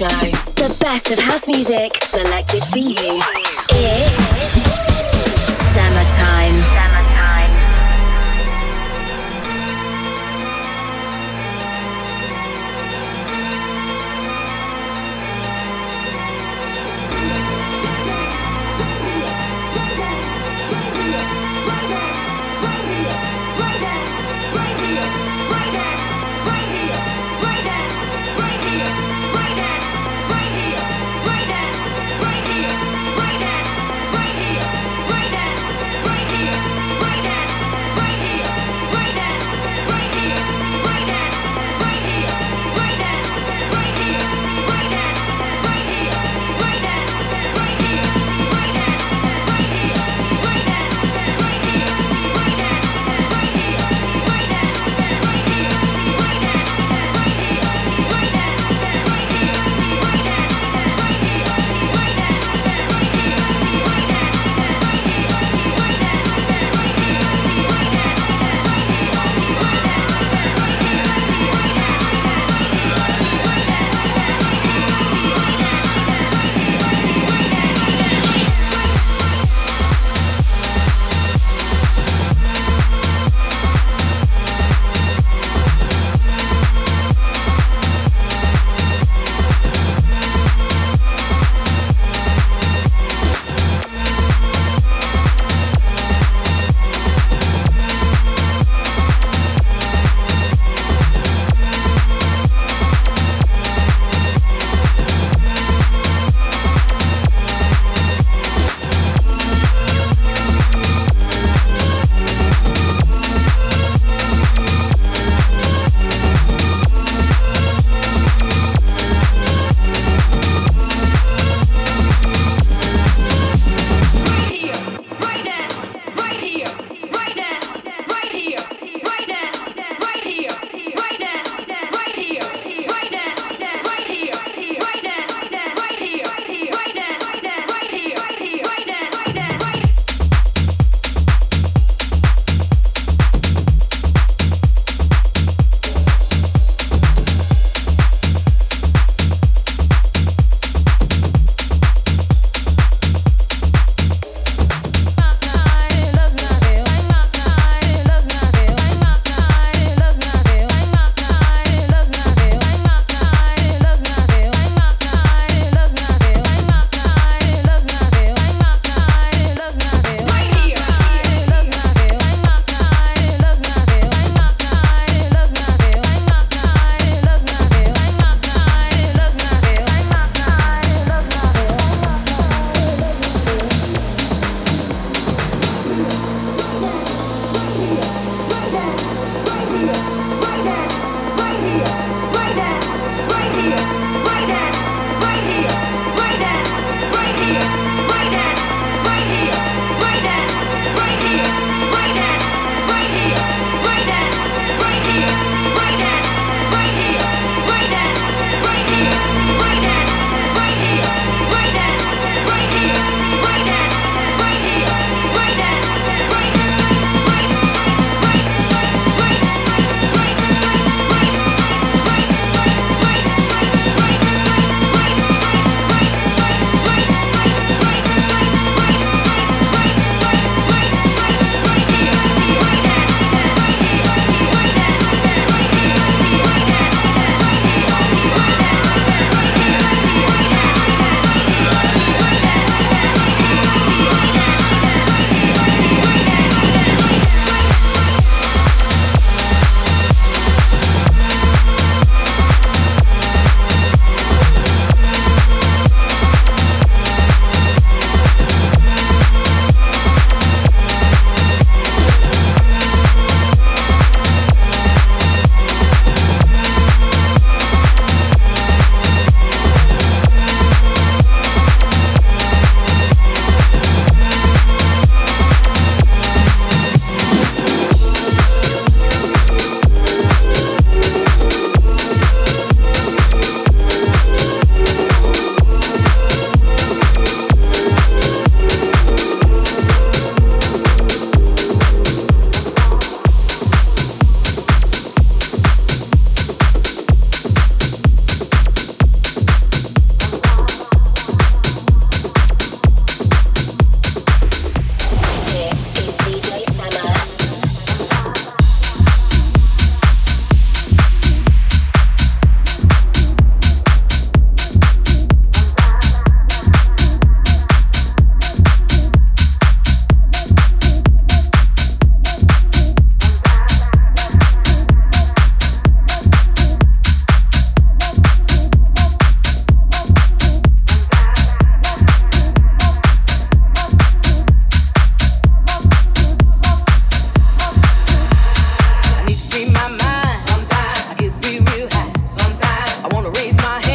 Show. The best of house music selected for you. It's wanna raise my hand.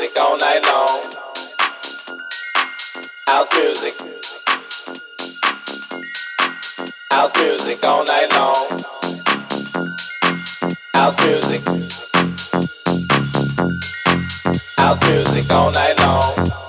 music all night long. House music. House music all night long. House music. House music all night long.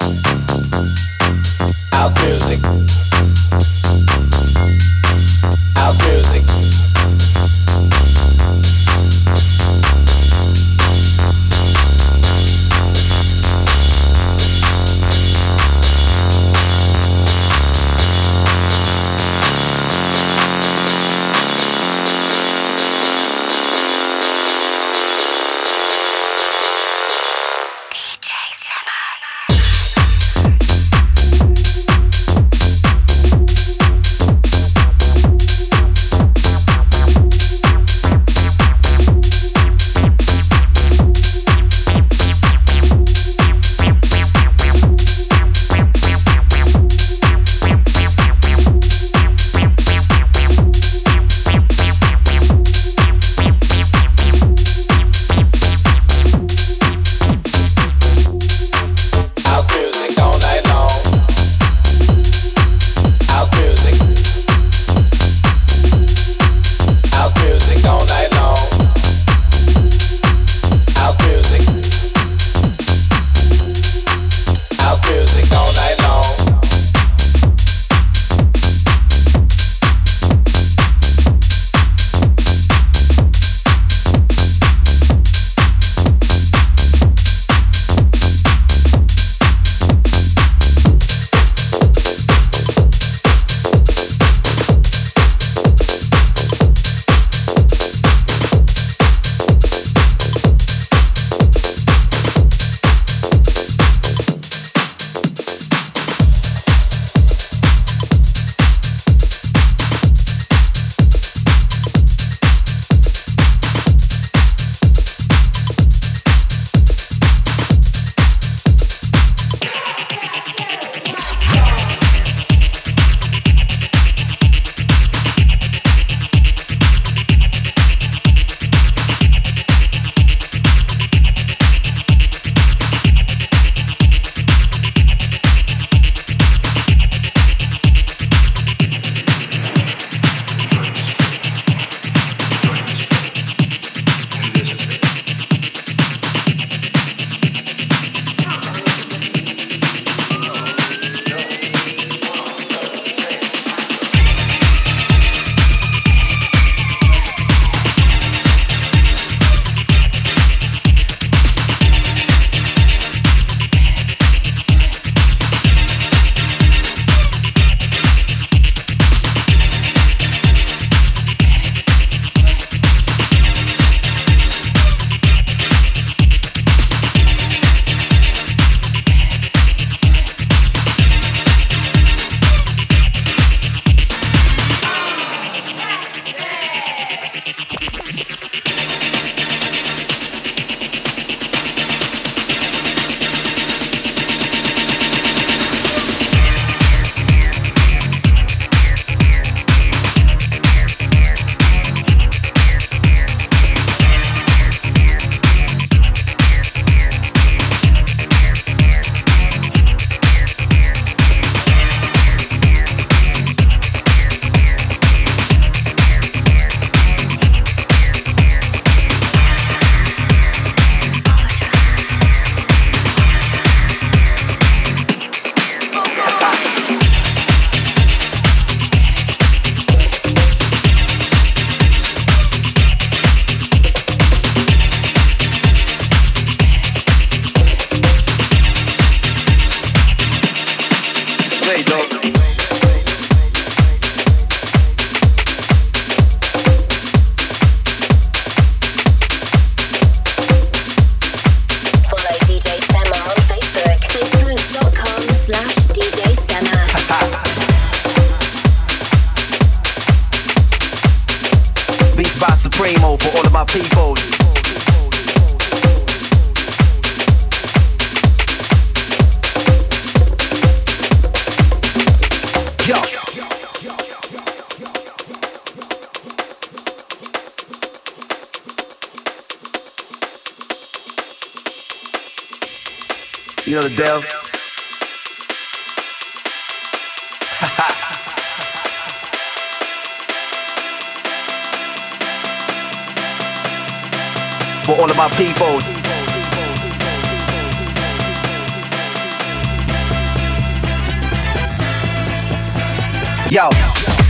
Yo.